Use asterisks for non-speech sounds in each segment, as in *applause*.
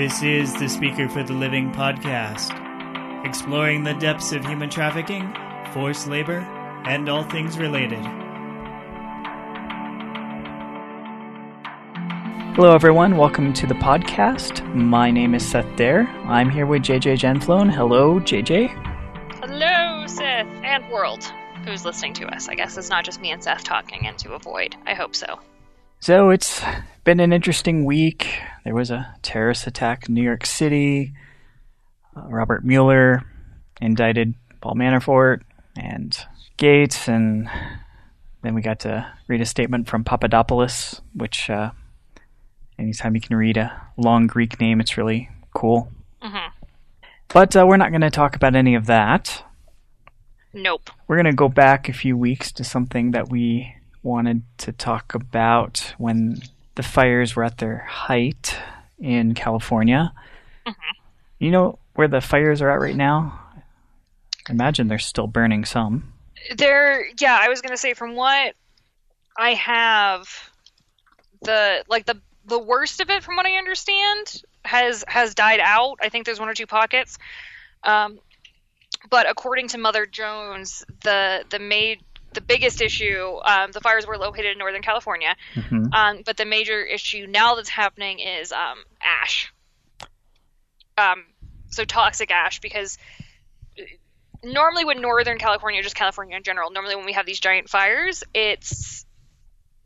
This is the Speaker for the Living podcast, exploring the depths of human trafficking, forced labor, and all things related. Hello, everyone. Welcome to the podcast. My name is Seth Daire. I'm here with JJ Janflone. Hello, JJ. Hello, Seth and world. Who's listening to us? I guess it's not just me and Seth talking into a void. I hope so. So it's been an interesting week. There was a terrorist attack in New York City. Uh, Robert Mueller indicted Paul Manafort and Gates, and then we got to read a statement from Papadopoulos, which uh, anytime you can read a long Greek name, it's really cool. Mm-hmm. But uh, we're not going to talk about any of that. Nope. We're going to go back a few weeks to something that we wanted to talk about when the fires were at their height in California. Mhm. You know where the fires are at right now? I imagine they're still burning some. There, yeah, I was gonna say from what I have, the like the the worst of it, from what I understand, has has died out. I think there's one or two pockets. Um, but according to Mother Jones, the the made the biggest issue, um, the fires were located in Northern California. hmm Um, but the major issue now that's happening is um, ash. Um, so toxic ash, because uh, normally when Northern California, just California in general, normally when we have these giant fires, it's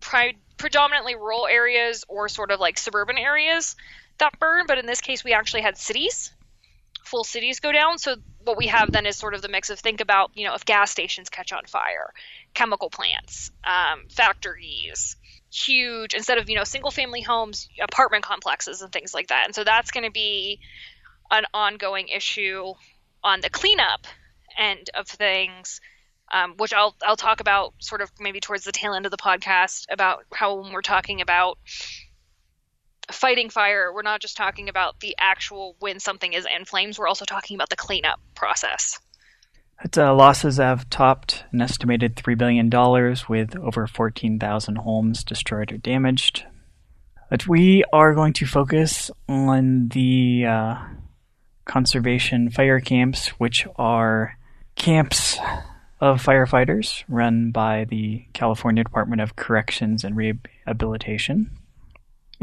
pri- predominantly rural areas or sort of like suburban areas that burn. But in this case, we actually had cities, full cities go down. So what we have then is sort of the mix of think about, you know, if gas stations catch on fire, chemical plants, um, factories, huge instead of you know single family homes apartment complexes and things like that and so that's going to be an ongoing issue on the cleanup end of things um, which I'll I'll talk about sort of maybe towards the tail end of the podcast about how when we're talking about fighting fire we're not just talking about the actual when something is in flames we're also talking about the cleanup process uh, losses have topped an estimated $3 billion with over 14,000 homes destroyed or damaged. But we are going to focus on the uh, conservation fire camps, which are camps of firefighters run by the California Department of Corrections and Rehabilitation,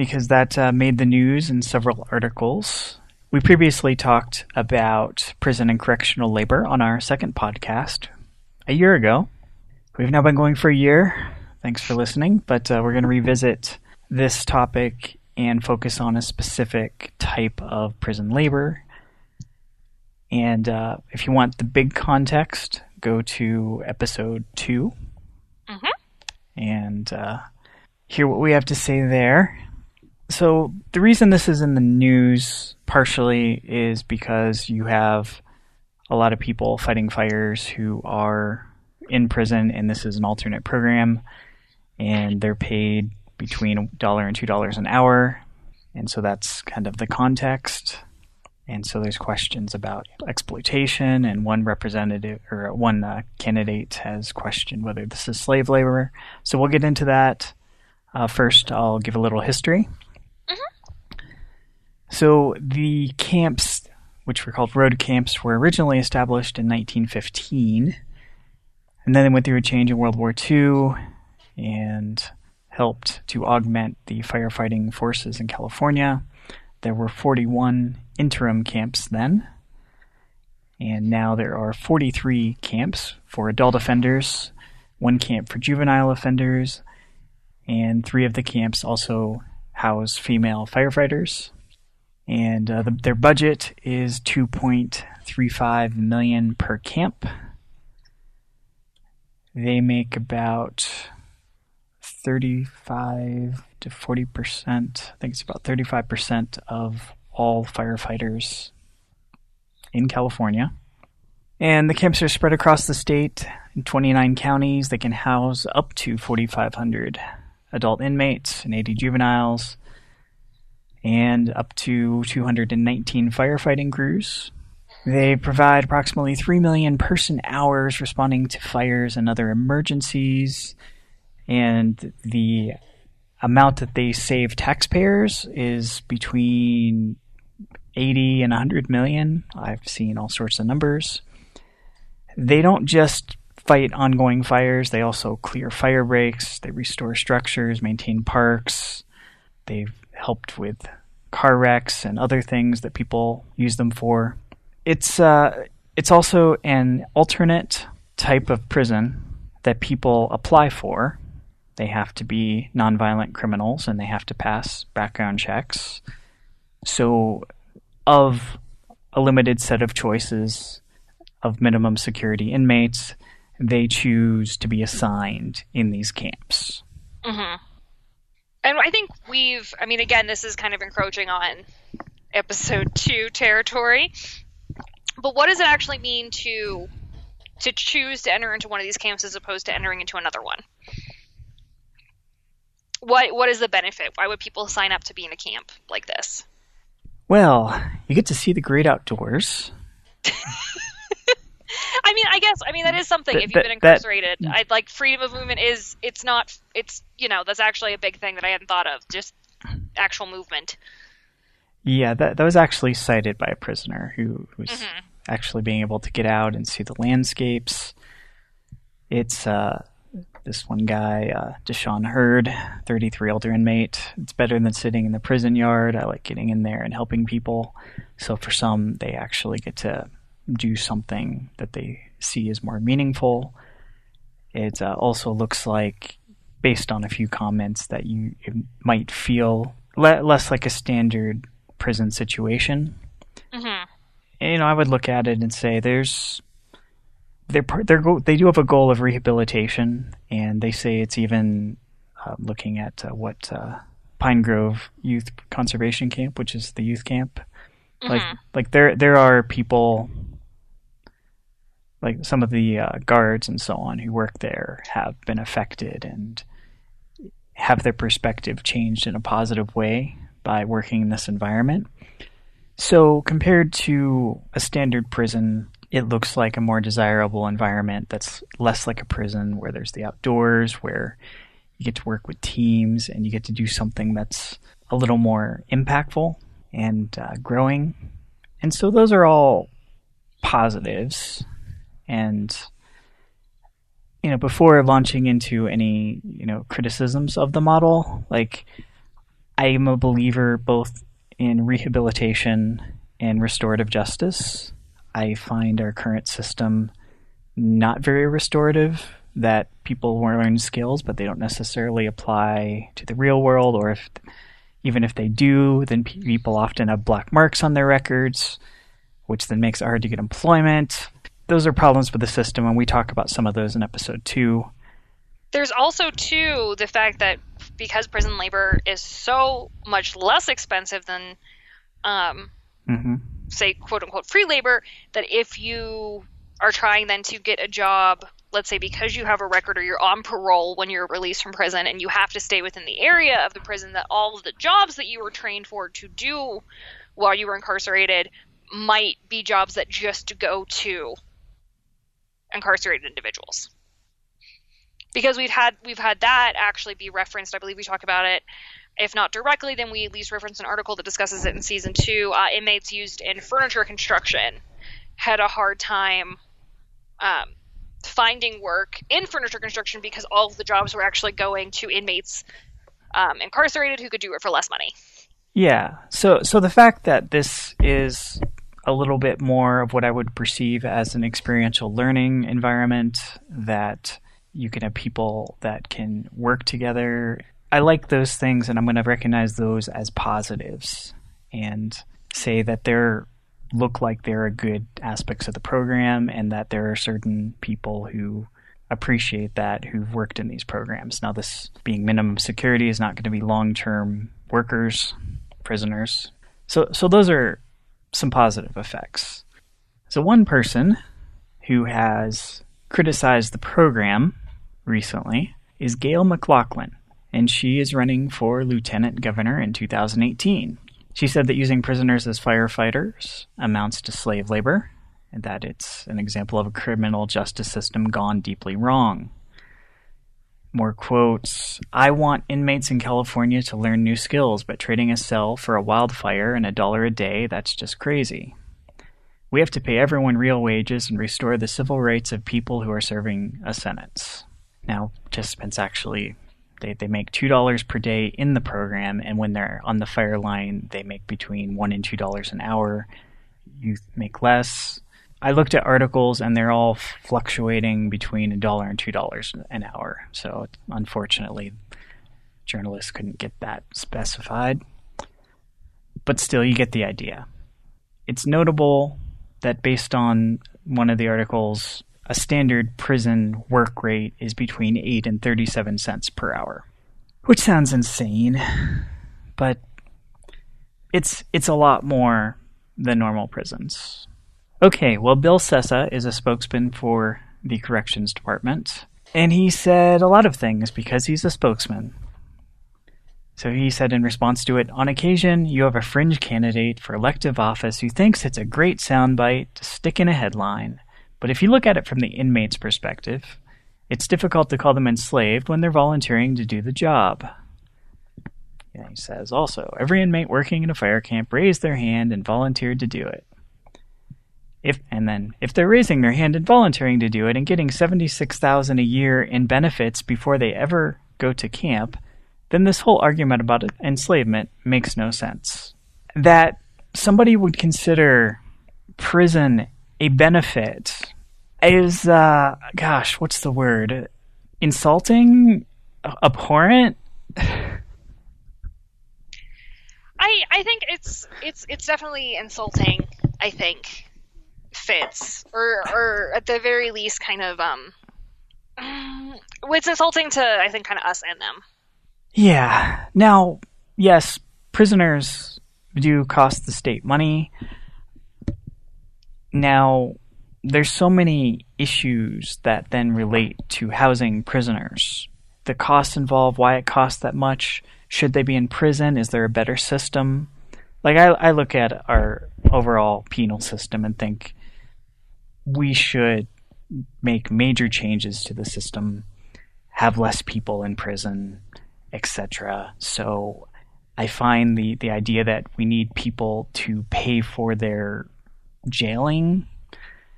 because that uh, made the news in several articles. We previously talked about prison and correctional labor on our second podcast a year ago. We've now been going for a year. Thanks for listening, but uh, we're going to revisit this topic and focus on a specific type of prison labor. And uh, if you want the big context, go to episode 2 Mhm. and uh, hear what we have to say there. So, the reason this is in the news partially is because you have a lot of people fighting fires who are in prison, and this is an alternate program, and they're paid between a dollar and two dollars an hour, and so that's kind of the context. And so there's questions about exploitation, and one representative or one uh, candidate has questioned whether this is slave labor. So we'll get into that. Uh, first, I'll give a little history. So the camps, which were called road camps, were originally established in 1915, and then they went through a change in World War II and helped to augment the firefighting forces in California. There were 41 interim camps then, and now there are 43 camps for adult offenders, one camp for juvenile offenders, and three of the camps also house female firefighters. And uh, the, their budget is 2.35 million per camp. They make about 35 to 40 percent. I think it's about 35 percent of all firefighters in California. And the camps are spread across the state in 29 counties. They can house up to 4,500 adult inmates and 80 juveniles, and up to 219 firefighting crews. They provide approximately 3 million person hours responding to fires and other emergencies, and the amount that they save taxpayers is between 80 and 100 million. I've seen all sorts of numbers. They don't just fight ongoing fires, they also clear fire breaks, they restore structures, maintain parks. They've helped with car wrecks and other things that people use them for. It's uh, it's also an alternate type of prison that people apply for. They have to be nonviolent criminals and they have to pass background checks. So, of a limited set of choices of minimum security inmates, they choose to be assigned in these camps. Mm-hmm. And I think we've, I mean, again, this is kind of encroaching on episode *laughs* two territory. But what does it actually mean to to choose to enter into one of these camps as opposed to entering into another one? What what is the benefit? Why would people sign up to be in a camp like this? Well, you get to see the great outdoors. *laughs* *laughs* I mean, I guess I mean that is something. if you've been incarcerated, that, I'd like freedom of movement is it's not it's you know that's actually a big thing that I hadn't thought of. Just actual movement. Yeah, that that was actually cited by a prisoner who was mm-hmm. actually being able to get out and see the landscapes. It's uh, this one guy, uh, Deshaun Hurd, 33 older inmate. It's better than sitting in the prison yard. I like getting in there and helping people. So for some, they actually get to do something that they see as more meaningful. It uh, also looks like, based on a few comments, that you might feel le- less like a standard prison situation. Mm-hmm. And, you know, I would look at it and say there's they're, they're go- they do have a goal of rehabilitation, and they say it's even uh, looking at uh, what uh, Pine Grove Youth Conservation Camp, which is the youth camp. Mm-hmm. Like like there there are people like some of the uh, guards and so on who work there have been affected and have their perspective changed in a positive way by working in this environment. So, compared to a standard prison, it looks like a more desirable environment that's less like a prison where there's the outdoors, where you get to work with teams and you get to do something that's a little more impactful and uh, growing. And so, those are all positives and you know before launching into any you know criticisms of the model like i am a believer both in rehabilitation and restorative justice. I find our current system not very restorative that people learn skills but they don't necessarily apply to the real world or if even if they do then people often have black marks on their records which then makes it hard to get employment those are problems with the system, and we talk about some of those in episode two. There's also too the fact that because prison labor is so much less expensive than, um, mm-hmm. say quote unquote free labor, that if you are trying then to get a job, let's say because you have a record or you're on parole when you're released from prison and you have to stay within the area of the prison, that all of the jobs that you were trained for to do while you were incarcerated might be jobs that just go to incarcerated individuals because we've had we've had that actually be referenced. I believe we talk about it, if not directly, then we at least reference an article that discusses it in season two. Uh, inmates used in furniture construction had a hard time um, finding work in furniture construction because all of the jobs were actually going to inmates um, incarcerated who could do it for less money. Yeah. So so the fact that this is a little bit more of what I would perceive as an experiential learning environment that you can have people that can work together. I like those things and I'm going to recognize those as positives and say that they're look like they're good aspects of the program and that there are certain people who appreciate that who've worked in these programs. Now this being minimum security is not going to be long-term workers, prisoners. So so those are some positive effects. So, one person who has criticized the program recently is Gayle McLaughlin, and she is running for lieutenant governor in 2018. She said that using prisoners as firefighters amounts to slave labor, and that it's an example of a criminal justice system gone deeply wrong. More quotes. I want inmates in California to learn new skills, but trading a cell for a wildfire and a dollar a day, that's just crazy. We have to pay everyone real wages and restore the civil rights of people who are serving a sentence. Now, participants actually they, they make two dollars per day in the program, and when they're on the fire line, they make between one and two dollars an hour. You make less. I looked at articles, and they're all fluctuating between a dollar and two dollars an hour. So, unfortunately, journalists couldn't get that specified. But still, you get the idea. It's notable that based on one of the articles, a standard prison work rate is between 8 and 37 cents per hour. Which sounds insane, but it's it's a lot more than normal prisons. Okay, well Bill Sessa is a spokesman for the corrections department, and he said a lot of things because he's a spokesman. So he said in response to it, on occasion, you have a fringe candidate for elective office who thinks it's a great soundbite to stick in a headline. But if you look at it from the inmate's perspective, it's difficult to call them enslaved when they're volunteering to do the job. Yeah, he says also, every inmate working in a fire camp raised their hand and volunteered to do it. If and then if they're raising their hand and volunteering to do it and getting 76,000 a year in benefits before they ever go to camp, then this whole argument about enslavement makes no sense. That somebody would consider prison a benefit is, uh, gosh, what's the word? Insulting? Abhorrent? I I think it's it's it's definitely insulting. I think fits or or at the very least kind of um it's insulting to I think kind of us and them. Yeah. Now, yes, prisoners do cost the state money. Now, there's so many issues that then relate to housing prisoners. The costs involved, why it costs that much, should they be in prison? Is there a better system? Like I, I look at our overall penal system and think we should make major changes to the system, have less people in prison, etc. So I find the, the idea that we need people to pay for their jailing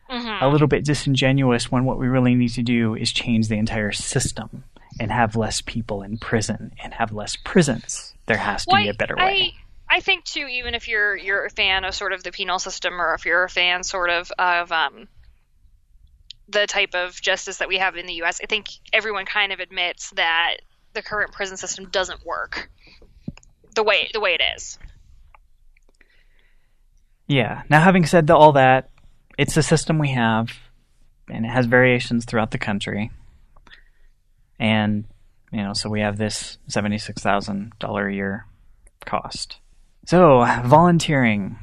mm-hmm. a little bit disingenuous when what we really need to do is change the entire system and have less people in prison and have less prisons. There has to well, be a better way. I, think too, even if you're you're a fan of sort of the penal system, or if you're a fan sort of of um, the type of justice that we have in the U.S., I think everyone kind of admits that the current prison system doesn't work the way the way it is. Yeah. Now, having said all that, it's the system we have, and it has variations throughout the country. And you know, so we have this seventy-six thousand dollar a year cost. So, volunteering.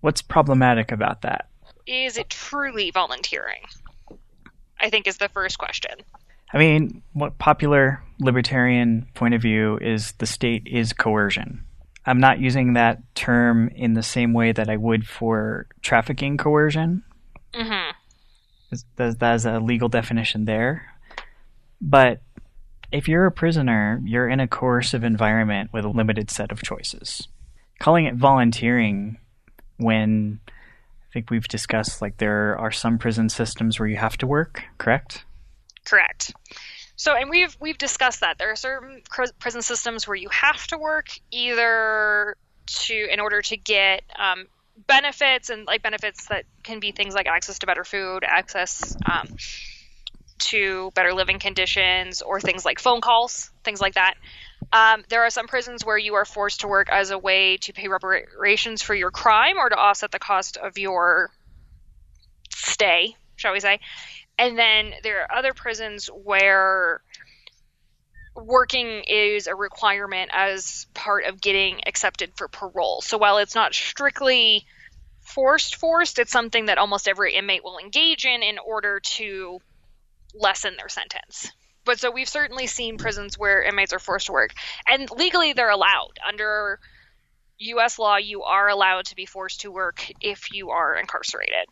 What's problematic about that? Is it truly volunteering? I think is the first question. I mean, what popular libertarian point of view is the state is coercion. I'm not using that term in the same way that I would for trafficking coercion. Mm-hmm. There's, there's a legal definition there. But if you're a prisoner, you're in a coercive environment with a limited set of choices. Calling it volunteering when I think we've discussed like there are some prison systems where you have to work, correct? Correct. So, and we've we've discussed that there are certain prison systems where you have to work either to in order to get um, benefits and like benefits that can be things like access to better food, access um, to better living conditions, or things like phone calls, things like that. Um, there are some prisons where you are forced to work as a way to pay reparations for your crime or to offset the cost of your stay, shall we say. And then there are other prisons where working is a requirement as part of getting accepted for parole. So while it's not strictly forced forced, it's something that almost every inmate will engage in in order to lessen their sentence. But so we've certainly seen prisons where inmates are forced to work. And legally they're allowed. Under US law you are allowed to be forced to work if you are incarcerated.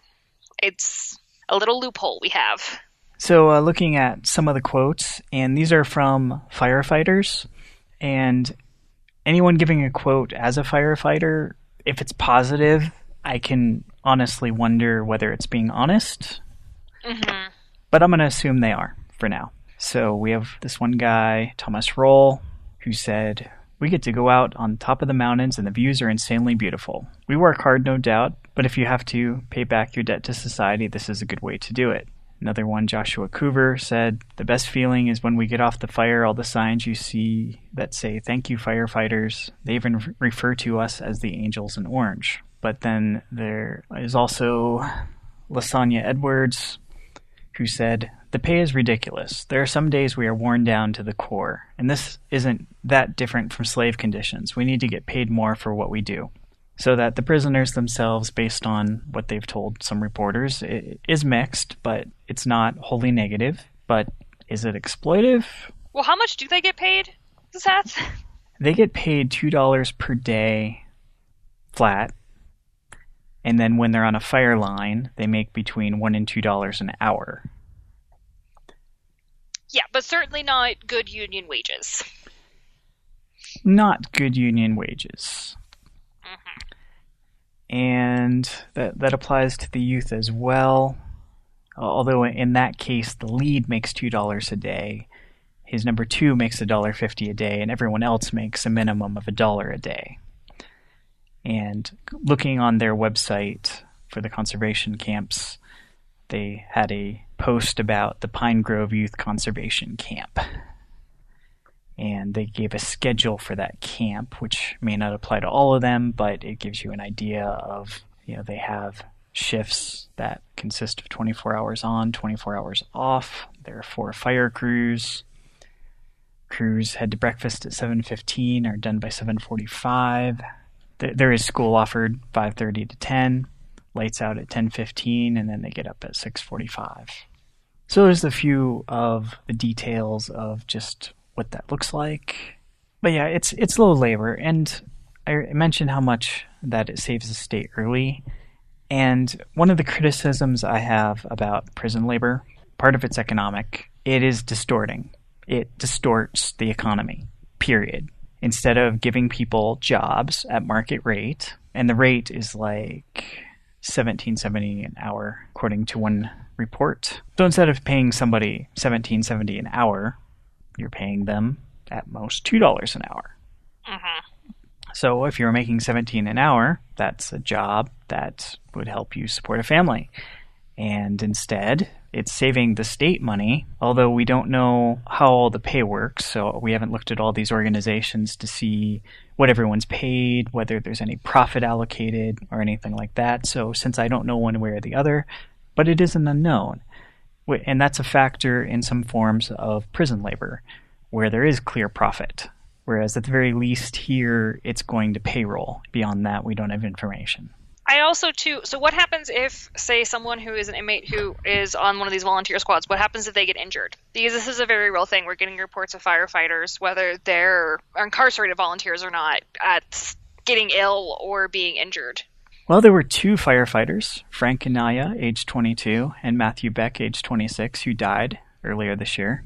It's a little loophole we have. So, uh, looking at some of the quotes, and these are from firefighters, and anyone giving a quote as a firefighter, if it's positive, I can honestly wonder whether it's being honest. Mm-hmm. But I'm going to assume they are for now. So we have this one guy, Thomas Roll, who said, We get to go out on top of the mountains and the views are insanely beautiful. We work hard, no doubt, but if you have to pay back your debt to society, this is a good way to do it. Another one, Joshua Coover, said, The best feeling is when we get off the fire, all the signs you see that say, Thank you, firefighters. They even refer to us as the angels in orange. But then there is also Lasagna Edwards, who said, The pay is ridiculous. There are some days we are worn down to the core, and this isn't that different from slave conditions. We need to get paid more for what we do. So that the prisoners themselves, based on what they've told some reporters, is mixed, but it's not wholly negative. But is it exploitive? Well, how much do they get paid, Seth? They get paid $2 per day flat and then when they're on a fire line, they make between one and two dollars an hour. Yeah, but certainly not good union wages. Not good union wages. Mm-hmm. And that that applies to the youth as well. Although in that case, the lead makes two dollars a day, his number two makes a dollar fifty a day, and everyone else makes a minimum of a dollar a day. And looking on their website for the conservation camps, they had a post about the Pine Grove Youth Conservation Camp. And they gave a schedule for that camp, which may not apply to all of them, but it gives you an idea of, you know, they have shifts that consist of 24 hours on, 24 hours off. There are four fire crews. Crews head to breakfast at 7:15, are done by 7:45 there is school offered 5:30 to 10, lights out at 10:15, and then they get up at 6:45. So there's a few of the details of just what that looks like. But yeah, it's it's low labor, and I mentioned how much that it saves the state early. And one of the criticisms I have about prison labor, part of it's economic. It is distorting. It distorts the economy. Period instead of giving people jobs at market rate, and the rate is like 1770 an hour according to one report. So instead of paying somebody 1770 an hour, you're paying them at most $2 an hour. Mm-hmm. So if you're making 17 an hour, that's a job that would help you support a family. And instead, it's saving the state money, although we don't know how all the pay works. So we haven't looked at all these organizations to see what everyone's paid, whether there's any profit allocated or anything like that. So since I don't know one way or the other, but it is an unknown. And that's a factor in some forms of prison labor where there is clear profit. Whereas at the very least here, it's going to payroll. Beyond that, we don't have information. I also too. So what happens if, say, someone who is an inmate who is on one of these volunteer squads? What happens if they get injured? Because this is a very real thing. We're getting reports of firefighters, whether they're incarcerated volunteers or not, at getting ill or being injured. Well, there were two firefighters, Frank Anaya, age 22, and Matthew Beck, age 26, who died earlier this year.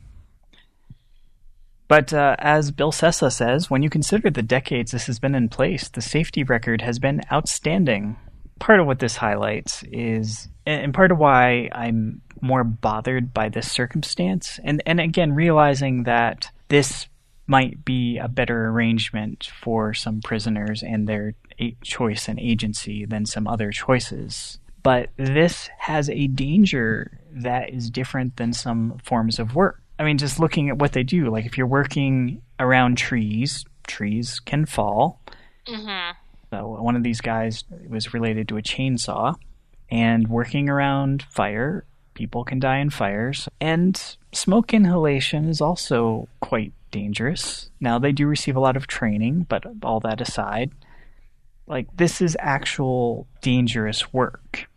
But uh, as Bill Sessa says, when you consider the decades this has been in place, the safety record has been outstanding part of what this highlights is, and part of why I'm more bothered by this circumstance, and and again realizing that this might be a better arrangement for some prisoners and their choice and agency than some other choices. But this has a danger that is different than some forms of work. I mean, just looking at what they do, like if you're working around trees, trees can fall. Mm-hmm. So one of these guys was related to a chainsaw, and working around fire, people can die in fires, and smoke inhalation is also quite dangerous. Now they do receive a lot of training, but all that aside, like this is actual dangerous work.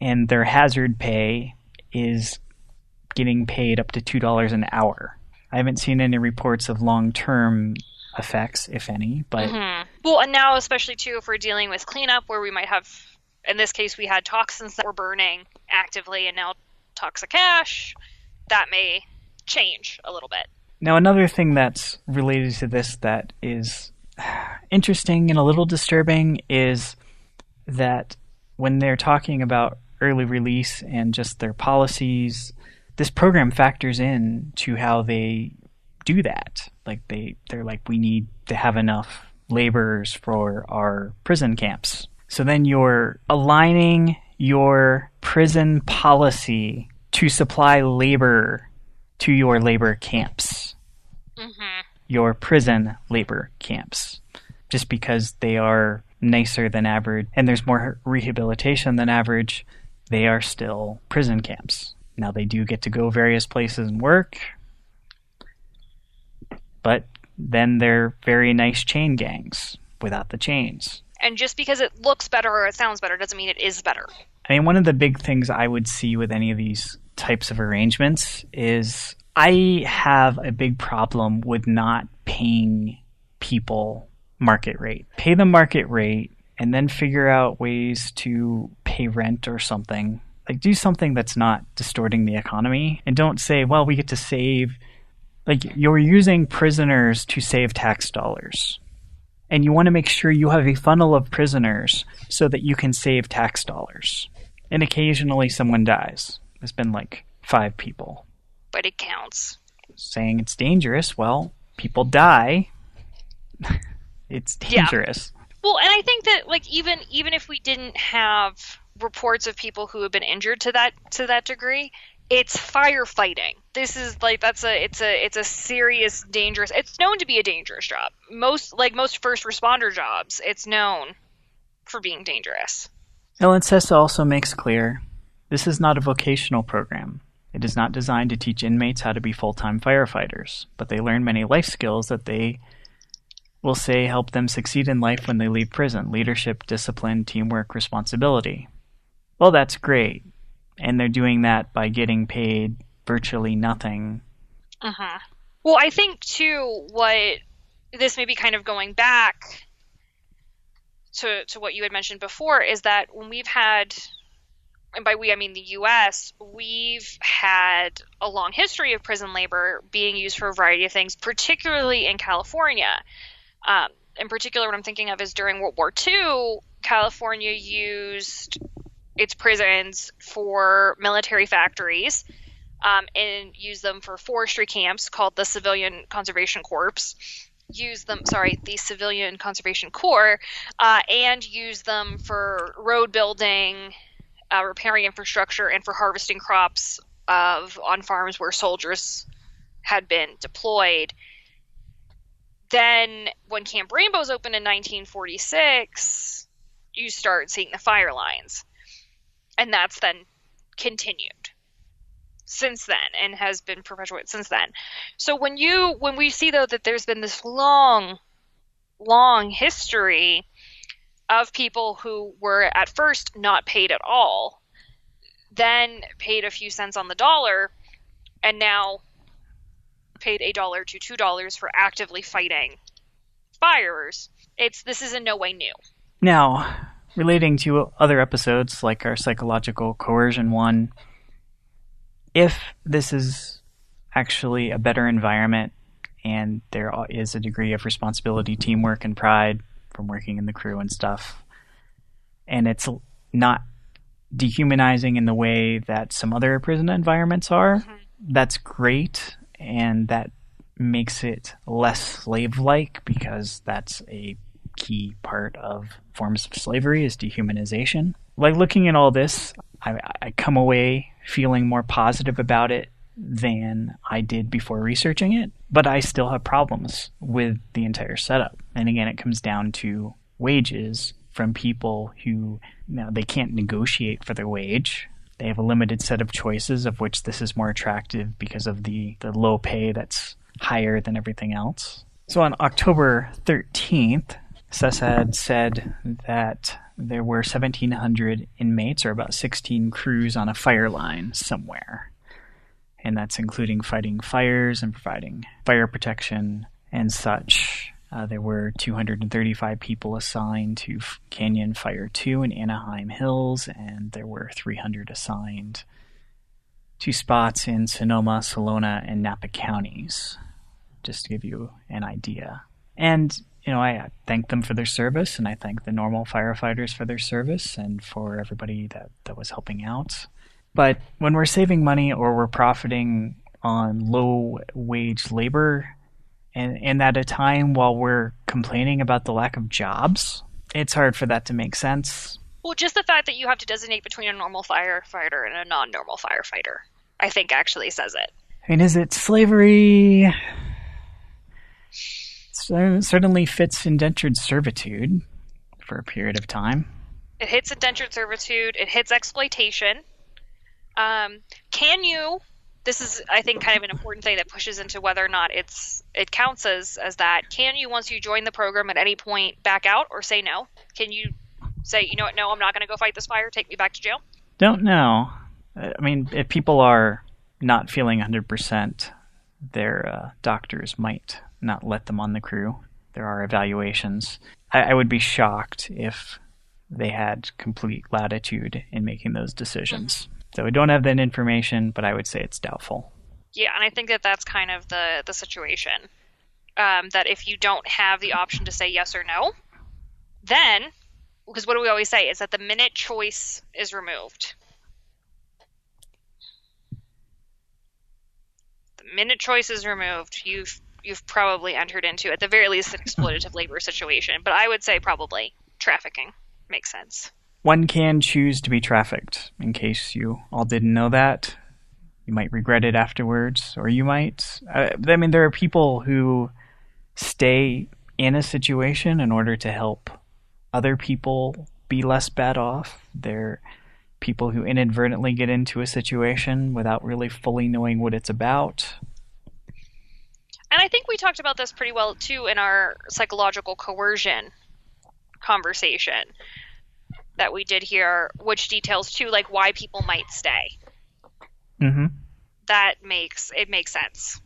And their hazard pay is getting paid up to $2 an hour. I haven't seen any reports of long term effects, if any. But mm-hmm. well, and now especially too, if we're dealing with cleanup, where we might have, in this case, we had toxins that were burning actively, and now toxic ash, that may change a little bit. Now, another thing that's related to this that is interesting and a little disturbing is that when they're talking about early release and just their policies, this program factors in to how they do that. Like they, they're like, we need to have enough laborers for our prison camps. So then you're aligning your prison policy to supply labor to your labor camps, Mm-hmm. your prison labor camps, just because they are nicer than average and there's more rehabilitation than average, they are still prison camps. Now they do get to go various places and work, but then they're very nice chain gangs without the chains. And just because it looks better or it sounds better doesn't mean it is better. I mean, one of the big things I would see with any of these types of arrangements is I have a big problem with not paying people market rate. Pay them market rate and then figure out ways to pay rent or something. Like, do something that's not distorting the economy. And don't say, well, we get to save. Like, you're using prisoners to save tax dollars. And you want to make sure you have a funnel of prisoners so that you can save tax dollars. And occasionally someone dies. It's been like five people But it counts. saying it's dangerous. Well, people die. *laughs* it's Yeah. dangerous. Well, and I think that like even even if we didn't have reports of people who have been injured to that to that degree, it's firefighting. This is like that's a it's a it's a serious dangerous. It's known to be a dangerous job. Most like most first responder jobs, it's known for being dangerous. Ellen Sessa also makes clear this is not a vocational program. It is not designed to teach inmates how to be full time firefighters, but they learn many life skills that they will say help them succeed in life when they leave prison leadership, discipline, teamwork, responsibility. Well, that's great. And they're doing that by getting paid virtually nothing. Uh-huh. Well, I think too what this may be kind of going back to to what you had mentioned before is that when we've had and by we I mean the US, we've had a long history of prison labor being used for a variety of things, particularly in California. Um, in particular, what I'm thinking of is during World War II, California used its prisons for military factories um, and used them for forestry camps called the Civilian Conservation Corps. Use them, sorry, the Civilian Conservation Corps, uh, and use them for road building, uh, repairing infrastructure, and for harvesting crops of on farms where soldiers had been deployed. Then, when Camp Rainbows opened in 1946, you start seeing the fire lines, and that's then continued since then and has been perpetuated since then. So when you when we see though that there's been this long long history of people who were at first not paid at all, then paid a few cents on the dollar and now paid a dollar to two dollars for actively fighting fires. It's this is in no way new. Now, relating to other episodes like our psychological coercion one, if this is actually a better environment and there is a degree of responsibility, teamwork, and pride from working in the crew and stuff, and it's not dehumanizing in the way that some other prison environments are, mm-hmm. that's great, and that makes it less slave like because that's a key part of forms of slavery is dehumanization. Like looking at all this, I, I come away feeling more positive about it than I did before researching it, but I still have problems with the entire setup. And again, it comes down to wages from people who you know, they can't negotiate for their wage. They have a limited set of choices, of which this is more attractive because of the, the low pay that's higher than everything else. So on October 13th, CESAD said that there were 1,700 inmates, or about 16 crews, on a fire line somewhere. And that's including fighting fires and providing fire protection and such. Uh, there were 235 people assigned to Canyon Fire 2 in Anaheim Hills, and there were 300 assigned to spots in Sonoma, Solano, and Napa counties, just to give you an idea. And you know, I thank them for their service, and I thank the normal firefighters for their service, and for everybody that that was helping out. But when we're saving money or we're profiting on low wage labor, and, and at a time while we're complaining about the lack of jobs, it's hard for that to make sense. Well, just the fact that you have to designate between a normal firefighter and a non normal firefighter, I think actually says it. I mean, is it slavery? It certainly fits indentured servitude for a period of time. It hits indentured servitude, it hits exploitation. Um, can you this is I think kind of an important thing that pushes into whether or not it's it counts as as that. Can you once you join the program at any point back out or say no? Can you say you know what? No, I'm not going to go fight this fire. Take me back to jail. Don't know. I mean, if people are not feeling 100%, their uh, doctors might not let them on the crew. There are evaluations. I, I would be shocked if they had complete latitude in making those decisions. Mm-hmm. So we don't have that information, but I would say it's doubtful. Yeah, and I think that that's kind of the the situation. Um, that if you don't have the option to say yes or no, then because what do we always say is that the minute choice is removed, the minute choice is removed, you've you've probably entered into at the very least an exploitative *laughs* labor situation. But I would say probably trafficking makes sense one can choose to be trafficked. In case you all didn't know that, you might regret it afterwards, or you might. Uh, I mean, there are people who stay in a situation in order to help other people be less bad off. There are people who inadvertently get into a situation without really fully knowing what it's about. And I think we talked about this pretty well too in our psychological coercion conversation that we did here, which details too, like why people might stay. Mm-hmm. That makes it makes sense.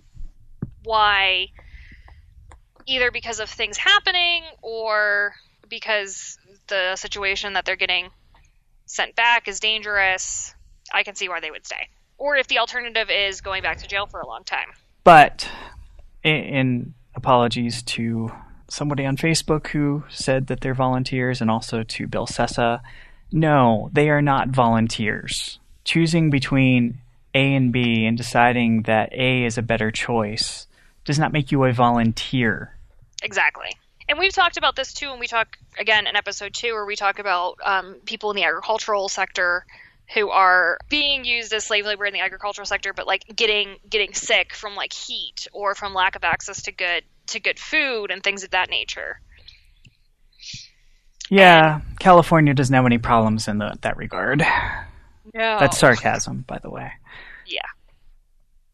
Why? Either because of things happening, or because the situation that they're getting sent back is dangerous. I can see why they would stay. Or if the alternative is going back to jail for a long time. But in apologies to somebody on Facebook who said that they're volunteers, and also to Bill Sessa. No, they are not volunteers. Choosing between A and B and deciding that A is a better choice does not make you a volunteer. Exactly. And we've talked about this too, and we talk again in episode two, where we talk about um, people in the agricultural sector who are being used as slave labor in the agricultural sector, but like getting getting sick from like heat or from lack of access to good to good food and things of that nature. Yeah, and, California doesn't have any problems in the, that regard. No. That's sarcasm, by the way. Yeah.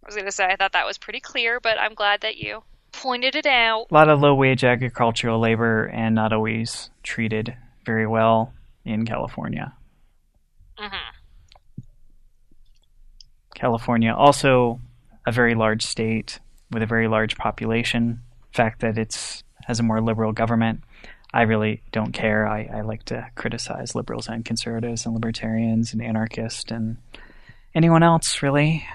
I was going to say, I thought that was pretty clear, but I'm glad that you pointed it out. A lot of low wage agricultural labor and not always treated very well in California. Mm-hmm. California, also a very large state with a very large population. The fact that it's has a more liberal government, I really don't care. I, I like to criticize liberals and conservatives and libertarians and anarchists and anyone else really.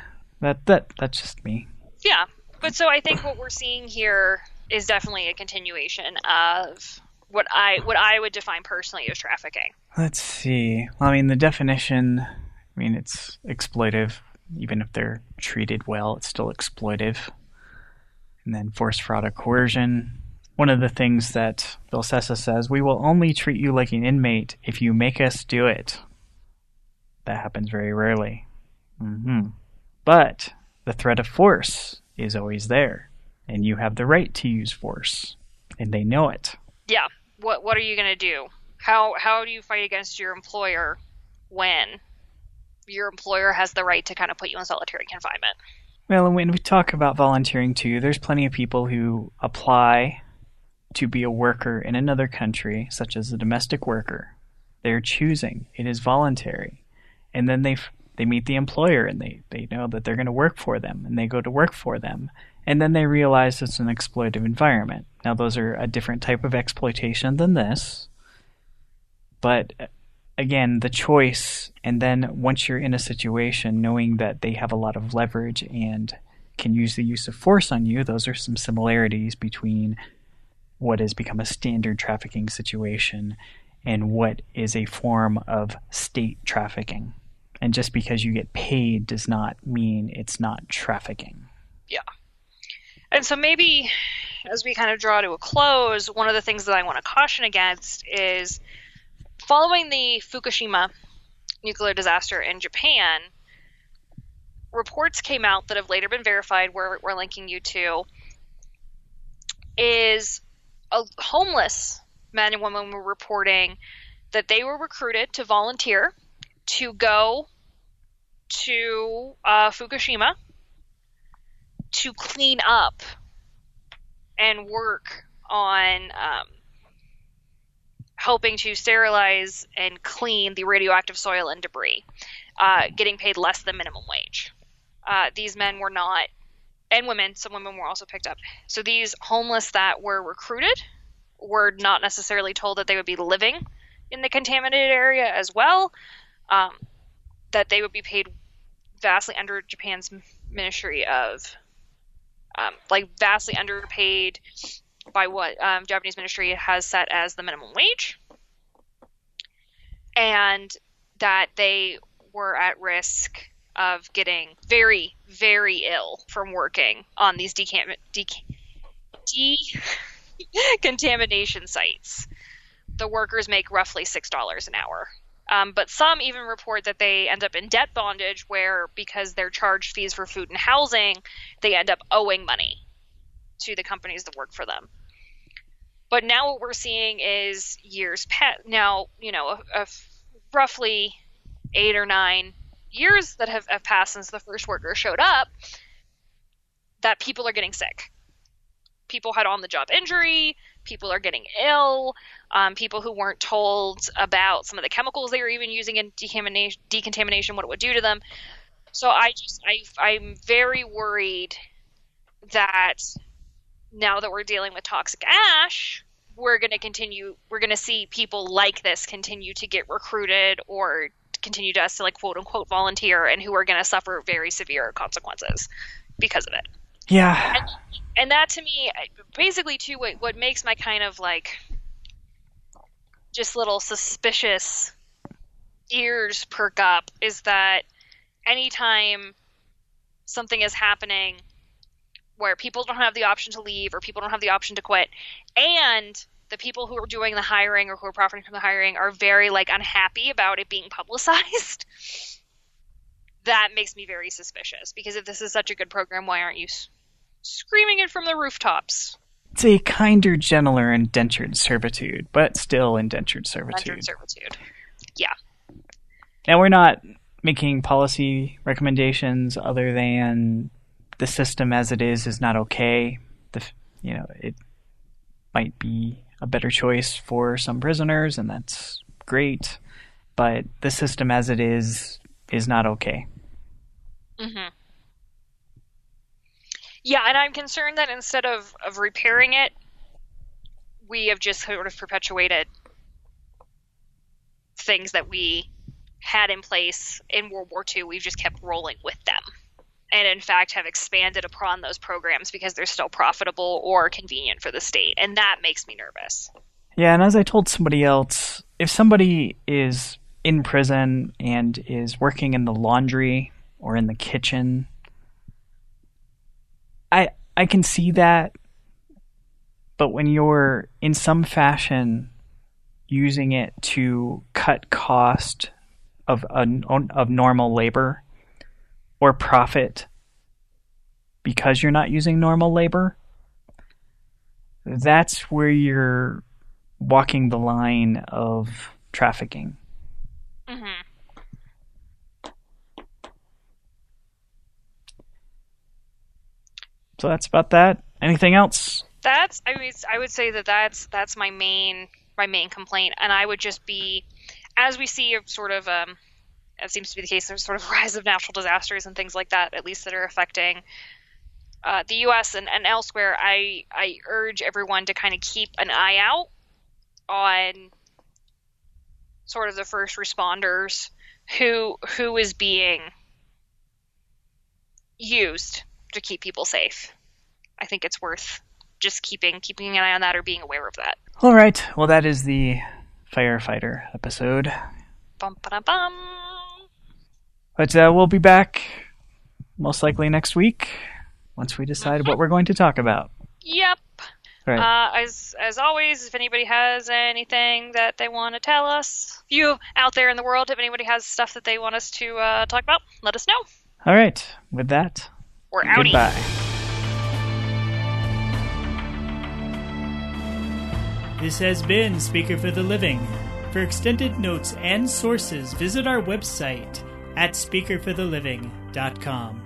That that that's just me. Yeah, but so I think what we're seeing here is definitely a continuation of what I what I would define personally as trafficking. Let's see. Well, I mean, the definition. I mean, it's exploitive even if they're treated well, it's still exploitive. And then force, fraud, or coercion. One of the things that Bill Sessa says, we will only treat you like an inmate if you make us do it. That happens very rarely. Mm-hmm. But the threat of force is always there, and you have the right to use force, and they know it. Yeah. What What are you going to do? How How do you fight against your employer when your employer has the right to kind of put you in solitary confinement. Well, when we talk about volunteering too, there's plenty of people who apply to be a worker in another country, such as a domestic worker. They're choosing; it is voluntary, and then they they meet the employer and they they know that they're going to work for them, and they go to work for them, and then they realize it's an exploitative environment. Now, those are a different type of exploitation than this, but again, the choice, and then once you're in a situation, knowing that they have a lot of leverage and can use the use of force on you, those are some similarities between what has become a standard trafficking situation and what is a form of state trafficking. And just because you get paid does not mean it's not trafficking. Yeah. And so maybe as we kind of draw to a close, one of the things that I want to caution against is following the Fukushima nuclear disaster in Japan, reports came out that have later been verified, we're, we're linking you to, is a homeless men and women were reporting that they were recruited to volunteer to go to uh, Fukushima to clean up and work on um, helping to sterilize and clean the radioactive soil and debris, uh, getting paid less than minimum wage. Uh, these men were not, and women, some women were also picked up. So these homeless that were recruited were not necessarily told that they would be living in the contaminated area as well, um, that they would be paid vastly under Japan's Ministry of, um, like vastly underpaid by what um, Japanese ministry has set as the minimum wage, and that they were at risk of getting very, very ill from working on these decam- decontamination *laughs* sites. The workers make roughly $6 an hour. Um, but some even report that they end up in debt bondage where, because they're charged fees for food and housing, they end up owing money to the companies that work for them. But now what we're seeing is years past now, you know, a, a roughly eight or nine years that have, have passed since the first worker showed up, that people are getting sick. People had on the job injury, people are getting ill, um, people who weren't told about some of the chemicals they were even using in decontamination, decontamination, what it would do to them. So I just, I, I'm very worried that now that we're dealing with toxic ash, we're going to continue, we're going to see people like this continue to get recruited or continue to us to like quote unquote volunteer and who are going to suffer very severe consequences because of it. Yeah. And, and that to me, basically, too, what, what makes my kind of like just little suspicious ears perk up is that anytime something is happening where people don't have the option to leave or people don't have the option to quit. And the people who are doing the hiring or who are profiting from the hiring are very like unhappy about it being *laughs* publicized. That makes me very suspicious because if this is such a good program why aren't you s- screaming it from the rooftops? It's a kinder, gentler indentured servitude, but still indentured servitude. Indentured servitude. Yeah. Now, we're not making policy recommendations other than the system as it is is not okay. The, you know, it might be a better choice for some prisoners, and that's great. But the system as it is is not okay. Mm-hmm. Yeah, and I'm concerned that instead of, of repairing it, we have just sort of perpetuated things that we had in place in World War II. We've just kept rolling with them. And in fact, have expanded upon those programs because they're still profitable or convenient for the state. And that makes me nervous. Yeah, and as I told somebody else, if somebody is in prison and is working in the laundry or in the kitchen, I I can see that. But when you're in some fashion using it to cut cost of a, of normal labor or profit because you're not using normal labor, that's where you're walking the line of trafficking. Mm-hmm. So that's about that. Anything else? That's I mean I would say that that's that's my main my main complaint, and I would just be as we see a sort of um, it seems to be the case. There's sort of *laughs* rise of natural disasters and things like that, at least that are affecting uh, the U.S. And, and elsewhere. I I urge everyone to kind of keep an eye out on sort of the first responders who who is being used to keep people safe. I think it's worth just keeping keeping an eye on that or being aware of that. All right. Well, that is the firefighter episode. Bum ba bum. But uh, we'll be back most likely next week once we decide what we're going to talk about. Yep. Right. Uh, as as always, if anybody has anything that they want to tell us, if you out there in the world, if anybody has stuff that they want us to uh, talk about, let us know. All right. With that, We're out. goodbye. This has been Speaker for the Living. For extended notes and sources, visit our website at speakerfortheliving.com.